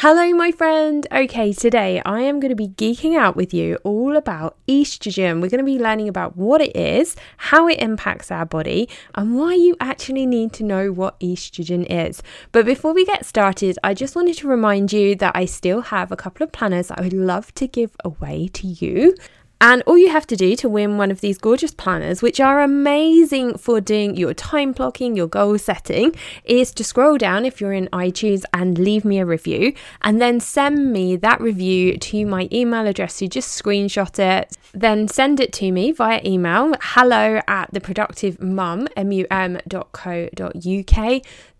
Hello, my friend. Okay, today I am going to be geeking out with you all about estrogen. We're going to be learning about what it is, how it impacts our body, and why you actually need to know what estrogen is. But before we get started, I just wanted to remind you that I still have a couple of planners I would love to give away to you. And all you have to do to win one of these gorgeous planners, which are amazing for doing your time blocking, your goal setting, is to scroll down if you're in iTunes and leave me a review, and then send me that review to my email address. So just screenshot it, then send it to me via email hello at theproductivemum, M-U-M.co.uk.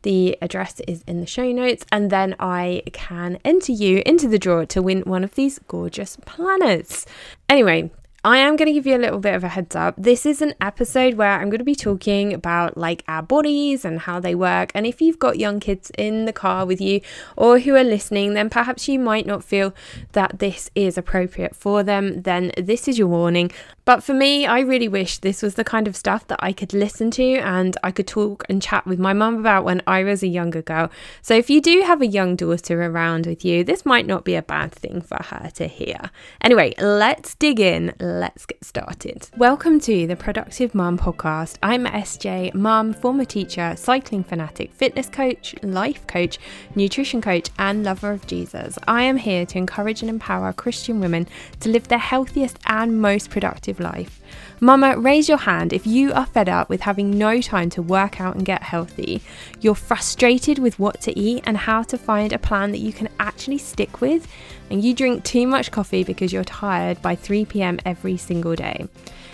The address is in the show notes, and then I can enter you into the draw to win one of these gorgeous planners. Anyway, I am going to give you a little bit of a heads up. This is an episode where I'm going to be talking about like our bodies and how they work. And if you've got young kids in the car with you or who are listening, then perhaps you might not feel that this is appropriate for them. Then this is your warning. But for me, I really wish this was the kind of stuff that I could listen to and I could talk and chat with my mum about when I was a younger girl. So if you do have a young daughter around with you, this might not be a bad thing for her to hear. Anyway, let's dig in. Let's get started. Welcome to the Productive Mum podcast. I'm SJ, mum, former teacher, cycling fanatic, fitness coach, life coach, nutrition coach, and lover of Jesus. I am here to encourage and empower Christian women to live their healthiest and most productive life. Mama, raise your hand if you are fed up with having no time to work out and get healthy. You're frustrated with what to eat and how to find a plan that you can actually stick with, and you drink too much coffee because you're tired by 3 pm every single day.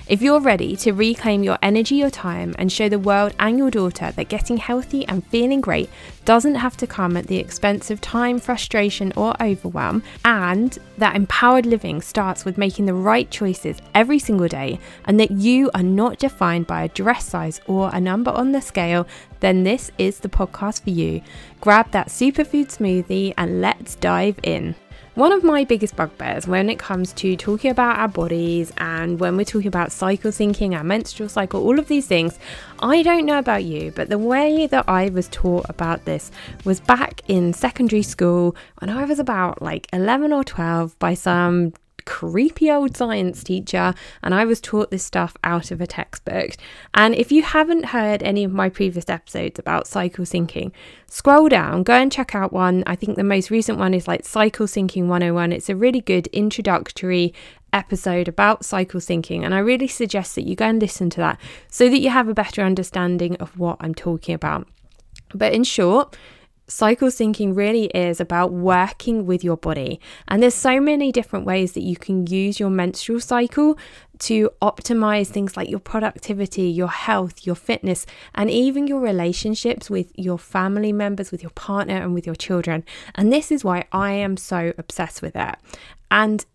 If you're ready to reclaim your energy, your time, and show the world and your daughter that getting healthy and feeling great doesn't have to come at the expense of time, frustration, or overwhelm, and that empowered living starts with making the right choices every single day, and that you are not defined by a dress size or a number on the scale, then this is the podcast for you. Grab that superfood smoothie and let's dive in. One of my biggest bugbears when it comes to talking about our bodies and when we're talking about cycle syncing, our menstrual cycle, all of these things, I don't know about you, but the way that I was taught about this was back in secondary school when I was about like 11 or 12 by some creepy old science teacher, and I was taught this stuff out of a textbook. And if you haven't heard any of my previous episodes about cycle syncing, scroll down, go and check out one. I think the most recent one is like Cycle Syncing 101. It's a really good introductory episode about cycle syncing, and I really suggest that you go and listen to that so that you have a better understanding of what I'm talking about. But in short, cycle syncing really is about working with your body. And there's so many different ways that you can use your menstrual cycle to optimize things like your productivity, your health, your fitness, and even your relationships with your family members, with your partner, and with your children. And this is why I am so obsessed with it. And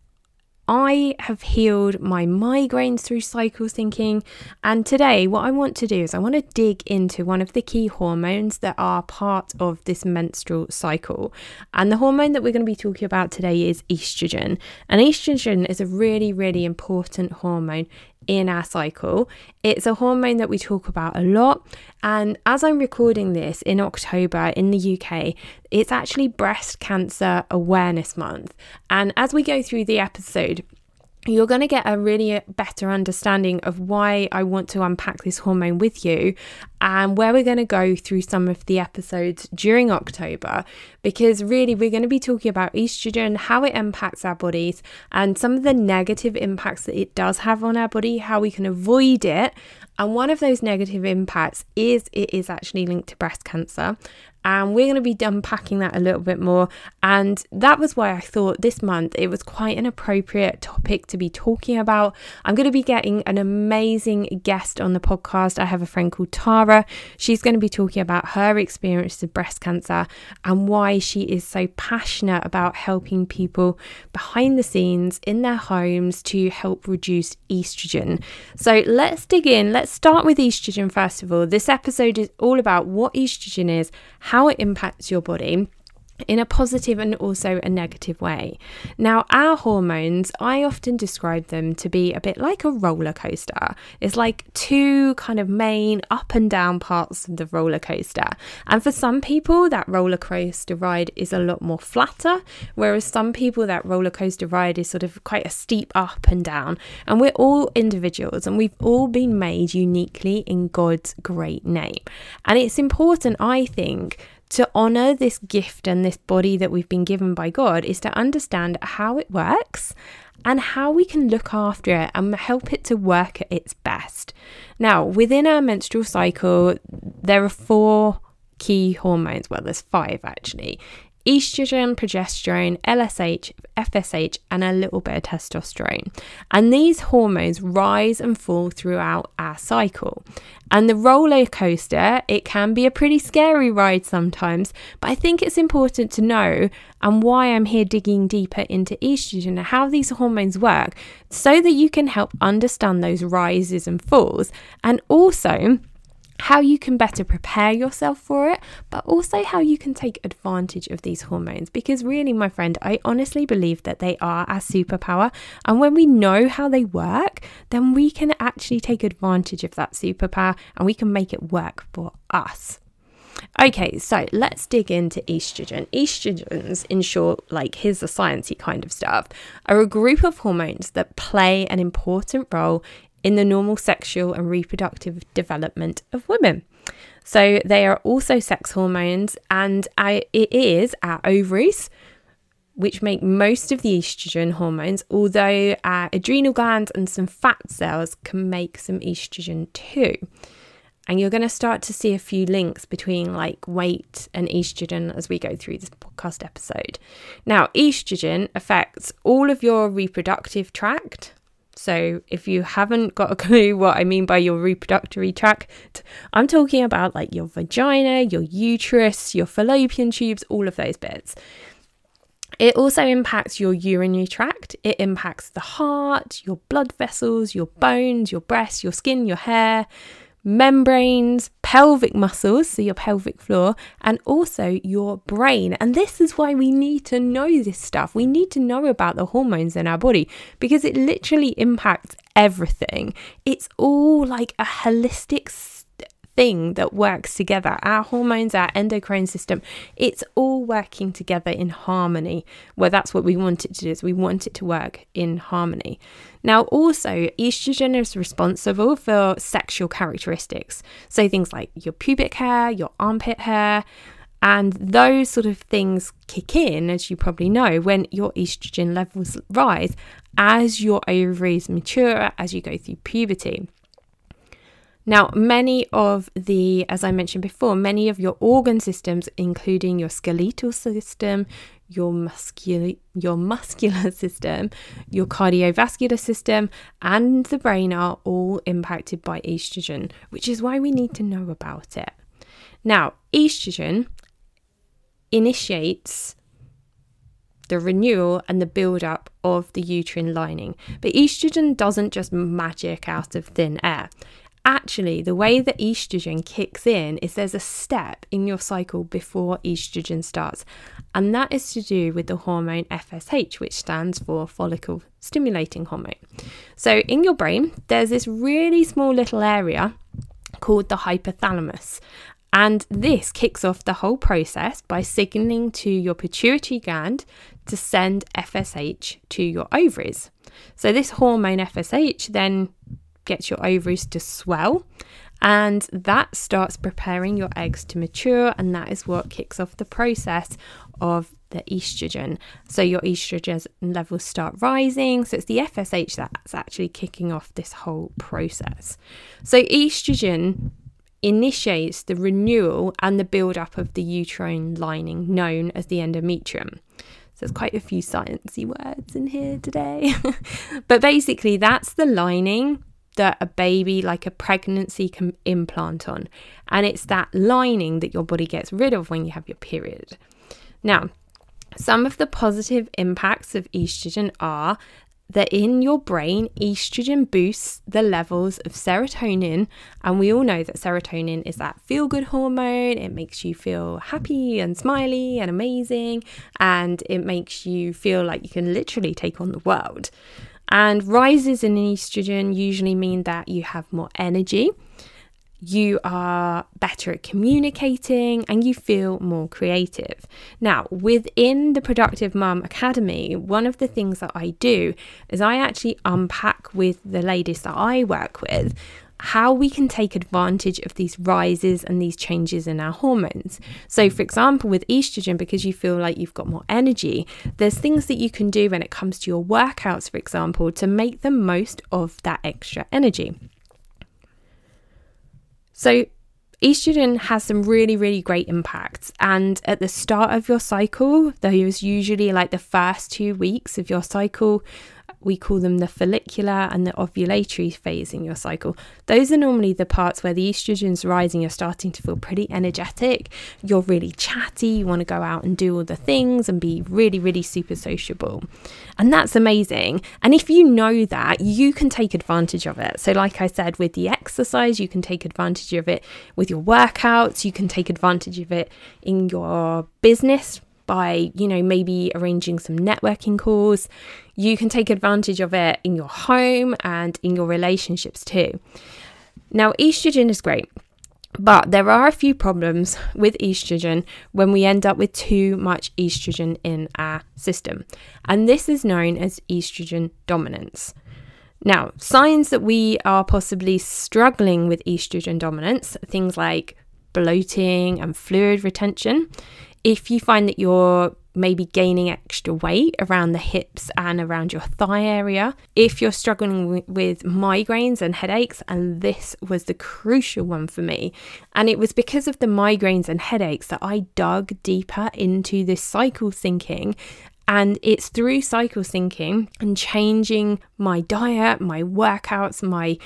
I have healed my migraines through cycle syncing. And today, what I want to do is I want to dig into one of the key hormones that are part of this menstrual cycle. And the hormone that we're going to be talking about today is estrogen. And estrogen is a really, really important hormone in our cycle. It's a hormone that we talk about a lot. And as I'm recording this in October in the UK, it's actually Breast Cancer Awareness Month. And as we go through the episode, you're going to get a really better understanding of why I want to unpack this hormone with you and where we're going to go through some of the episodes during October because really we're going to be talking about estrogen, how it impacts our bodies, and some of the negative impacts that it does have on our body, how we can avoid it. And one of those negative impacts is it is actually linked to breast cancer and we're going to be unpacking that a little bit more. And that was why I thought this month it was quite an appropriate topic to be talking about. I'm going to be getting an amazing guest on the podcast. I have a friend called Tara. She's going to be talking about her experience of breast cancer and why she is so passionate about helping people behind the scenes in their homes to help reduce estrogen. So let's dig in. Let's start with estrogen first of all. This episode is all about what estrogen is, how how it impacts your body in a positive and also a negative way. Now, our hormones, I often describe them to be a bit like a roller coaster. It's like two kind of main up and down parts of the roller coaster. And for some people, that roller coaster ride is a lot more flatter, whereas some people, that roller coaster ride is sort of quite a steep up and down. And we're all individuals and we've all been made uniquely in God's great name. And it's important, I think, to honor this gift and this body that we've been given by God is to understand how it works and how we can look after it and help it to work at its best. Now, within our menstrual cycle, there are four key hormones. Well, there's five actually estrogen, progesterone, LSH, FSH, and a little bit of testosterone. And these hormones rise and fall throughout our cycle. And the roller coaster, it can be a pretty scary ride sometimes, but I think it's important to know and why I'm here digging deeper into estrogen and how these hormones work so that you can help understand those rises and falls and also how you can better prepare yourself for it, but also how you can take advantage of these hormones. Because, really, my friend, I honestly believe that they are our superpower. And when we know how they work, then we can actually take advantage of that superpower and we can make it work for us. Okay, so let's dig into estrogen. Estrogens, in short, like here's the sciencey kind of stuff, are a group of hormones that play an important role in the normal sexual and reproductive development of women. So they are also sex hormones, and it is our ovaries which make most of the estrogen hormones, although our adrenal glands and some fat cells can make some estrogen too. And you're going to start to see a few links between like weight and estrogen as we go through this podcast episode. Now, estrogen affects all of your reproductive tract, so, if you haven't got a clue what I mean by your reproductive tract, I'm talking about like your vagina, your uterus, your fallopian tubes, all of those bits. It also impacts your urinary tract, it impacts the heart, your blood vessels, your bones, your breasts, your skin, your hair, membranes, pelvic muscles, so your pelvic floor, and also your brain. And this is why we need to know this stuff. We need to know about the hormones in our body because it literally impacts everything. It's all like a holistic thing that works together. Our hormones, our endocrine system, it's all working together in harmony. Well, that's what we want it to do, is we want it to work in harmony. Now, also, estrogen is responsible for sexual characteristics. So things like your pubic hair, your armpit hair, and those sort of things kick in, as you probably know, when your estrogen levels rise as your ovaries mature, as you go through puberty. Now, many of the, as I mentioned before, many of your organ systems, including your skeletal system, your muscular, your muscular system, your cardiovascular system, and the brain are all impacted by estrogen, which is why we need to know about it. Now, estrogen initiates the renewal and the build up of the uterine lining. But estrogen doesn't just magic out of thin air actually, the way that estrogen kicks in is there's a step in your cycle before estrogen starts, and that is to do with the hormone FSH, which stands for follicle stimulating hormone. So, in your brain, there's this really small little area called the hypothalamus. And this kicks off the whole process by signaling to your pituitary gland to send FSH to your ovaries. So, this hormone FSH then gets your ovaries to swell and that starts preparing your eggs to mature and that is what kicks off the process of the estrogen. So your estrogen levels start rising so it's the FSH that's actually kicking off this whole process. So estrogen initiates the renewal and the build-up of the uterine lining known as the endometrium. So there's quite a few sciencey words in here today. But basically that's the lining that a baby, like a pregnancy, can implant on. And it's that lining that your body gets rid of when you have your period. Now, some of the positive impacts of estrogen are that in your brain, estrogen boosts the levels of serotonin. And we all know that serotonin is that feel good hormone. It makes you feel happy and smiley and amazing. And it makes you feel like you can literally take on the world. And rises in estrogen usually mean that you have more energy you are better at communicating and you feel more creative. Now, within the Productive Mum Academy, one of the things that I do is I actually unpack with the ladies that I work with how we can take advantage of these rises and these changes in our hormones. So, mm. for example, with estrogen, because you feel like you've got more energy, there's things that you can do when it comes to your workouts, for example, to make the most of that extra energy. So, estrogen has some really, really great impacts. And at the start of your cycle, though, those usually like the first two weeks of your cycle, we call them the follicular and the ovulatory phase in your cycle. Those are normally the parts where the estrogen's rising, you're starting to feel pretty energetic, you're really chatty, you want to go out and do all the things and be really, really super sociable. And that's amazing. And if you know that, you can take advantage of it. So, like I said, with the exercise, you can take advantage of it with your workouts, you can take advantage of it in your business by, you know, maybe arranging some networking calls. You can take advantage of it in your home and in your relationships too. Now, estrogen is great. But there are a few problems with estrogen when we end up with too much estrogen in our system. And this is known as estrogen dominance. Now, signs that we are possibly struggling with estrogen dominance, things like bloating and fluid retention, if you find that you're maybe gaining extra weight around the hips and around your thigh area, if you're struggling with migraines and headaches, and this was the crucial one for me, and it was because of the migraines and headaches that I dug deeper into this cycle syncing and it's through cycle syncing and changing my diet, my workouts, my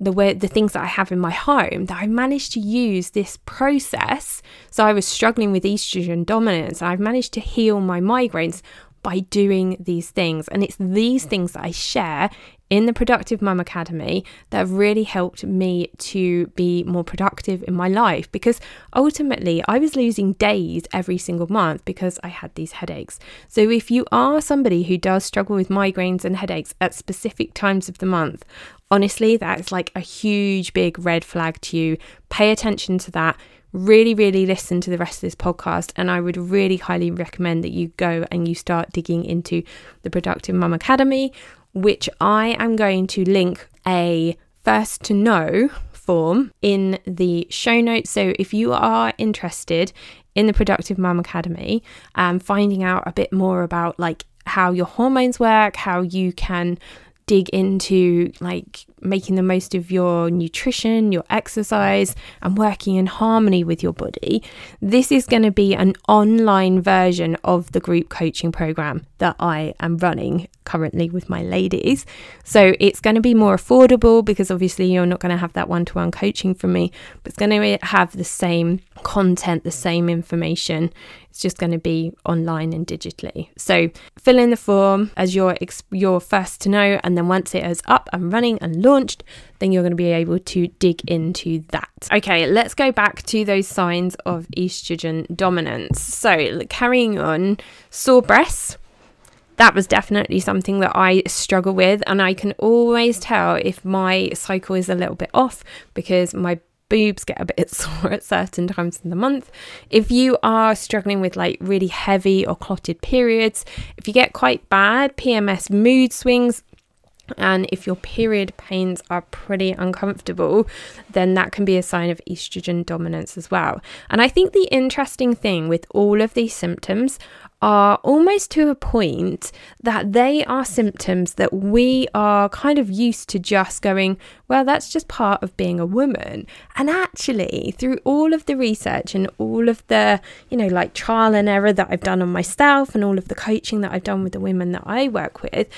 the way the things that I have in my home that I managed to use this process. So I was struggling with estrogen dominance and I've managed to heal my migraines by doing these things. And it's these things that I share in the Productive Mum Academy that have really helped me to be more productive in my life because ultimately I was losing days every single month because I had these headaches. So if you are somebody who does struggle with migraines and headaches at specific times of the month, honestly, that's like a huge big red flag to you. Pay attention to that really, really listen to the rest of this podcast. And I would really highly recommend that you go and you start digging into the Productive Mum Academy, which I am going to link a first to know form in the show notes. So if you are interested in the Productive Mum Academy, um, finding out a bit more about like how your hormones work, how you can dig into like making the most of your nutrition, your exercise, and working in harmony with your body, this is going to be an online version of the group coaching program that I am running currently with my ladies. So it's going to be more affordable because obviously you're not going to have that one to one coaching from me, but it's going to have the same content, the same information. It's just going to be online and digitally. So fill in the form as your your first to know, and then once it is up and running and launched, then you're going to be able to dig into that. Okay, let's go back to those signs of estrogen dominance. So carrying on, sore breasts that was definitely something that I struggle with. And I can always tell if my cycle is a little bit off because my boobs get a bit sore at certain times in the month. If you are struggling with like really heavy or clotted periods, if you get quite bad PMS mood swings, and if your period pains are pretty uncomfortable, then that can be a sign of estrogen dominance as well. And I think the interesting thing with all of these symptoms are almost to a point that they are symptoms that we are kind of used to just going, well, that's just part of being a woman. And actually, through all of the research and all of the, you know, like trial and error that I've done on myself and all of the coaching that I've done with the women that I work with,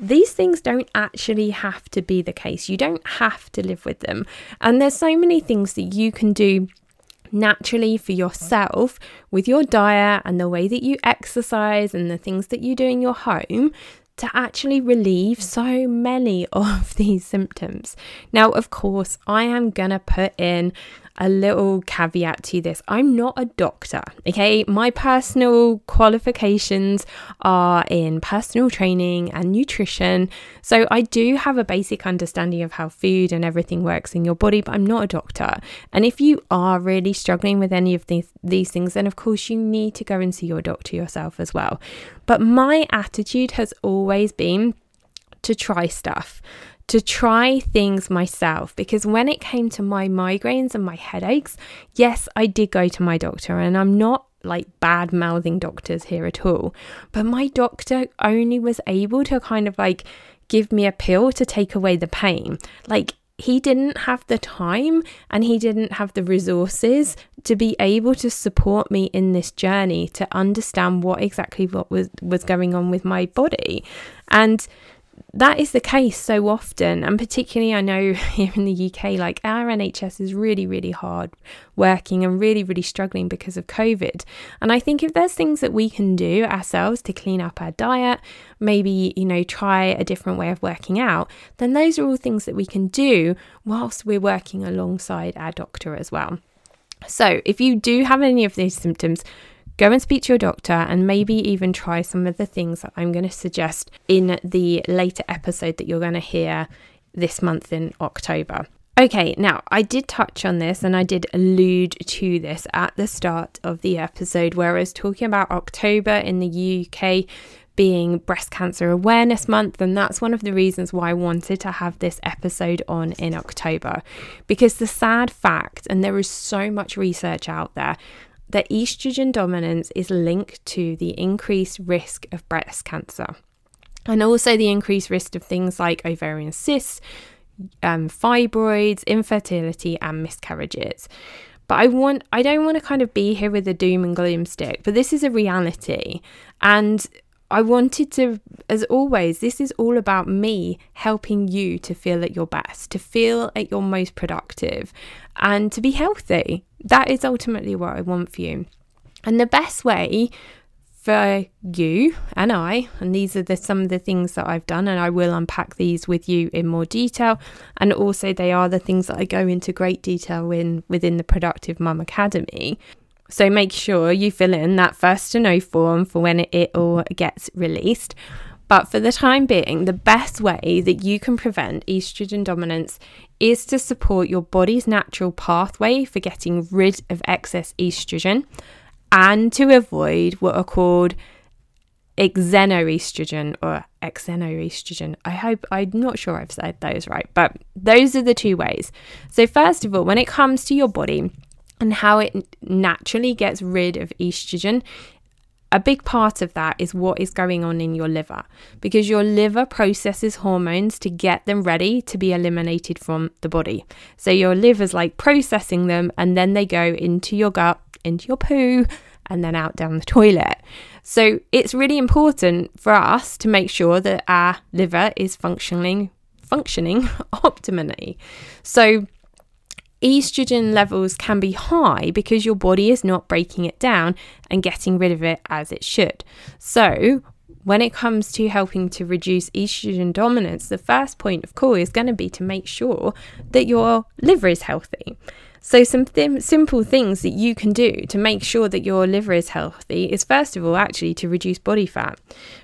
these things don't actually have to be the case. You don't have to live with them. And there's so many things that you can do naturally for yourself with your diet and the way that you exercise and the things that you do in your home to actually relieve so many of these symptoms. Now, of course, I am going to put in a little caveat to this. I'm not a doctor, okay? My personal qualifications are in personal training and nutrition. So I do have a basic understanding of how food and everything works in your body, but I'm not a doctor. And if you are really struggling with any of these these things, then of course you need to go and see your doctor yourself as well. But my attitude has always been to try stuff to try things myself because when it came to my migraines and my headaches, yes, I did go to my doctor, and I'm not like bad mouthing doctors here at all, but my doctor only was able to kind of like give me a pill to take away the pain. Like, he didn't have the time and he didn't have the resources to be able to support me in this journey to understand what exactly what was was going on with my body and that is the case so often, and particularly I know here in the UK, like our NHS is really, really hard working and really, really struggling because of COVID. And I think if there's things that we can do ourselves to clean up our diet, maybe, you know, try a different way of working out, then those are all things that we can do whilst we're working alongside our doctor as well. So if you do have any of these symptoms, go and speak to your doctor and maybe even try some of the things that I'm going to suggest in the later episode that you're going to hear this month in October. Okay, now I did touch on this and I did allude to this at the start of the episode where I was talking about October in the UK being Breast Cancer Awareness Month, and that's one of the reasons why I wanted to have this episode on in October. Because the sad fact, and there is so much research out there, that estrogen dominance is linked to the increased risk of breast cancer and also the increased risk of things like ovarian cysts, um, fibroids, infertility, and miscarriages. But I want I don't want to kind of be here with a doom and gloom stick, but this is a reality. And I wanted to, as always, this is all about me helping you to feel at your best, to feel at your most productive, and to be healthy. That is ultimately what I want for you. And the best way for you and I, and these are the, some of the things that I've done, and I will unpack these with you in more detail. And also, they are the things that I go into great detail in within the Productive Mum Academy. So make sure you fill in that first to know form for when it, all gets released. But for the time being, the best way that you can prevent estrogen dominance is to support your body's natural pathway for getting rid of excess estrogen and to avoid what are called xenoestrogen or xenoestrogen. I hope I'm not sure I've said those right, but those are the two ways. So, first of all, when it comes to your body, and how it naturally gets rid of estrogen, a big part of that is what is going on in your liver because your liver processes hormones to get them ready to be eliminated from the body. So your liver's like processing them and then they go into your gut, into your poo, and then out down the toilet. So it's really important for us to make sure that our liver is functioning functioning optimally. So estrogen levels can be high because your body is not breaking it down and getting rid of it as it should. So, when it comes to helping to reduce estrogen dominance, the first point of call is going to be to make sure that your liver is healthy. So, some th- simple things that you can do to make sure that your liver is healthy is first of all actually to reduce body fat.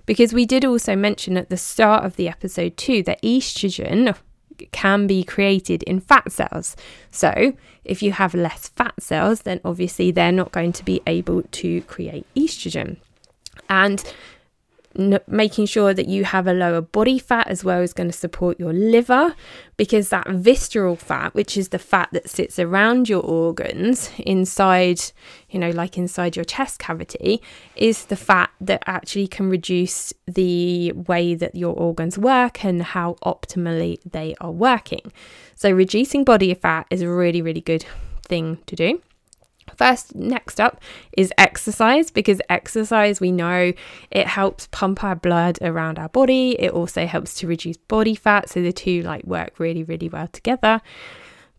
Because we did also mention at the start of the episode too that estrogen, can be created in fat cells. So, if you have less fat cells, then obviously they're not going to be able to create estrogen. And making sure that you have a lower body fat as well is going to support your liver because that visceral fat, which is the fat that sits around your organs inside, you know, like inside your chest cavity, is the fat that actually can reduce the way that your organs work and how optimally they are working. So, reducing body fat is a really, really good thing to do. First, next up is exercise because exercise, we know it helps pump our blood around our body. It also helps to reduce body fat. So the two like work really, really well together.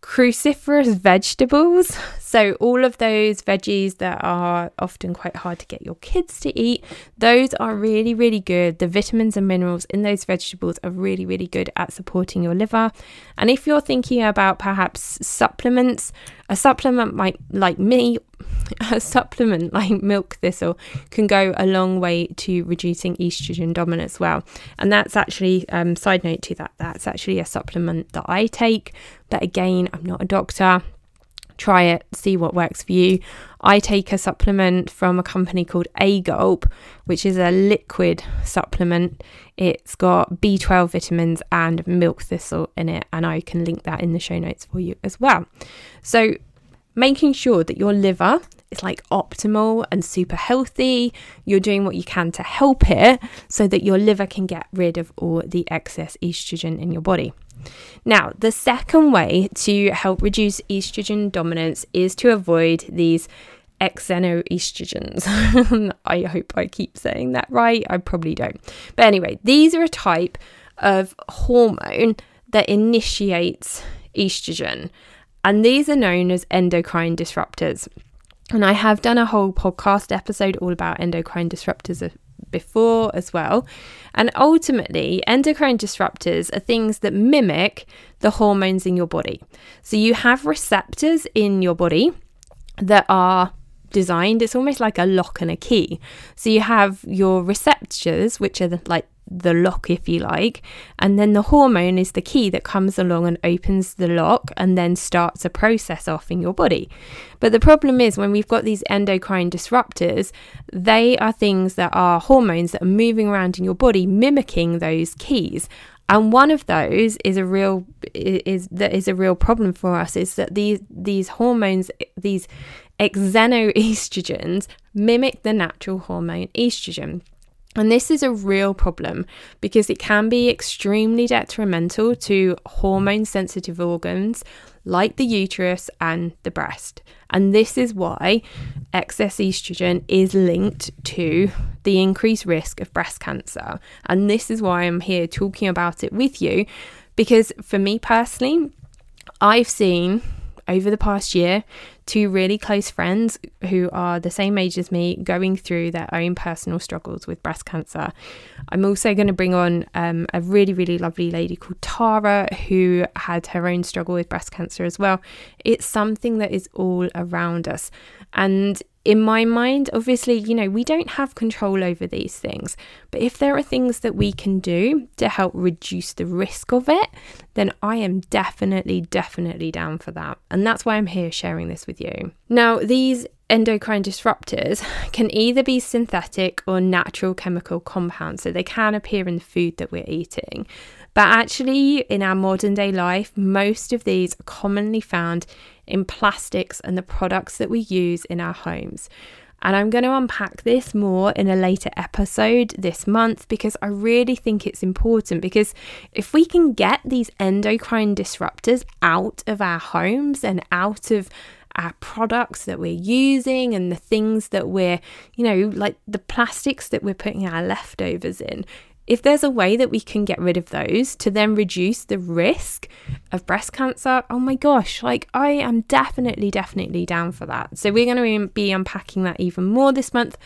Cruciferous vegetables. So, all of those veggies that are often quite hard to get your kids to eat, those are really, really good. The vitamins and minerals in those vegetables are really, really good at supporting your liver. And if you're thinking about perhaps supplements, a supplement might, like me, a supplement like milk thistle can go a long way to reducing estrogen dominance as well. And that's actually, um, side note to that, that's actually a supplement that I take. But again, I'm not a doctor. Try it, see what works for you. I take a supplement from a company called A Gulp, which is a liquid supplement. It's got B12 vitamins and milk thistle in it, and I can link that in the show notes for you as well. So, making sure that your liver is like optimal and super healthy. You're doing what you can to help it so that your liver can get rid of all the excess estrogen in your body. Now, the second way to help reduce estrogen dominance is to avoid these xenoestrogens. I hope I keep saying that right. I probably don't. But anyway, these are a type of hormone that initiates estrogen, and these are known as endocrine disruptors. And I have done a whole podcast episode all about endocrine disruptors uh, before as well. And ultimately, endocrine disruptors are things that mimic the hormones in your body. So you have receptors in your body that are designed, it's almost like a lock and a key. So you have your receptors, which are the, like the lock, if you like, and then the hormone is the key that comes along and opens the lock and then starts a process off in your body. But the problem is when we've got these endocrine disruptors, they are things that are hormones that are moving around in your body, mimicking those keys. And one of those is a real is that is a real problem for us is that these these hormones these xenoestrogens mimic the natural hormone estrogen. And this is a real problem because it can be extremely detrimental to hormone sensitive organs like the uterus and the breast. And this is why excess estrogen is linked to the increased risk of breast cancer. And this is why I'm here talking about it with you because for me personally, I've seen over the past year two really close friends who are the same age as me going through their own personal struggles with breast cancer. I'm also going to bring on um, a really, really lovely lady called Tara who had her own struggle with breast cancer as well. It's something that is all around us. And in my mind, obviously, you know, we don't have control over these things. But if there are things that we can do to help reduce the risk of it, then I am definitely, definitely down for that. And that's why I'm here sharing this with you. Now, these endocrine disruptors can either be synthetic or natural chemical compounds. So they can appear in the food that we're eating. But actually, in our modern day life, most of these are commonly found in plastics and the products that we use in our homes. And I'm going to unpack this more in a later episode this month because I really think it's important. Because if we can get these endocrine disruptors out of our homes and out of our products that we're using and the things that we're, you know, like the plastics that we're putting our leftovers in, if there's a way that we can get rid of those to then reduce the risk of breast cancer, oh my gosh, like I am definitely, definitely down for that. So, we're going to be unpacking that even more this month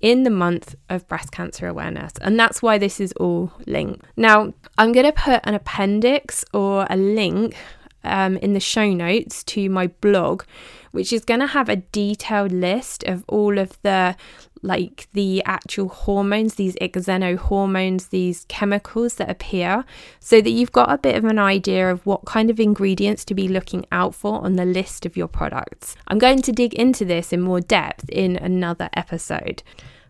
in the month of breast cancer awareness. And that's why this is all linked. Now, I'm going to put an appendix or a link um, in the show notes to my blog, which is going to have a detailed list of all of the like the actual hormones, these xenohormones, these chemicals that appear, so that you've got a bit of an idea of what kind of ingredients to be looking out for on the list of your products. I'm going to dig into this in more depth in another episode.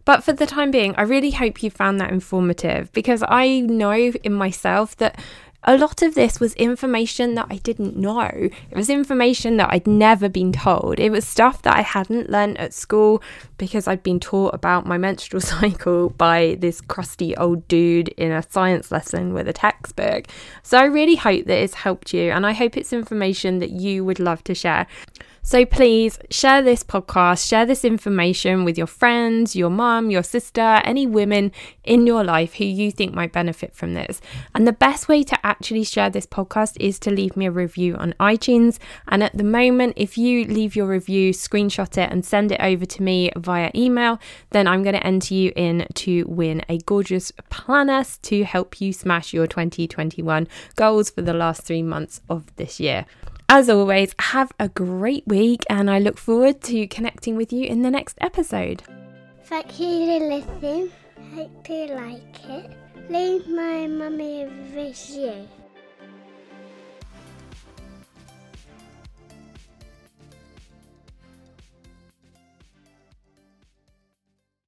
But for the time being, I really hope you found that informative because I know in myself that a lot of this was information that I didn't know. It was information that I'd never been told. It was stuff that I hadn't learned at school because I'd been taught about my menstrual cycle by this crusty old dude in a science lesson with a textbook. So I really hope that it's helped you and I hope it's information that you would love to share. So please share this podcast, share this information with your friends, your mum, your sister, any women in your life who you think might benefit from this. And the best way to actually share this podcast is to leave me a review on iTunes. And at the moment, if you leave your review, screenshot it, and send it over to me via email, then I'm going to enter you in to win a gorgeous planner to help you smash your 2021 goals for the last three months of this year. As always, have a great week and I look forward to connecting with you in the next episode. Thank you for listening. Hope you like it. Leave my mummy a review.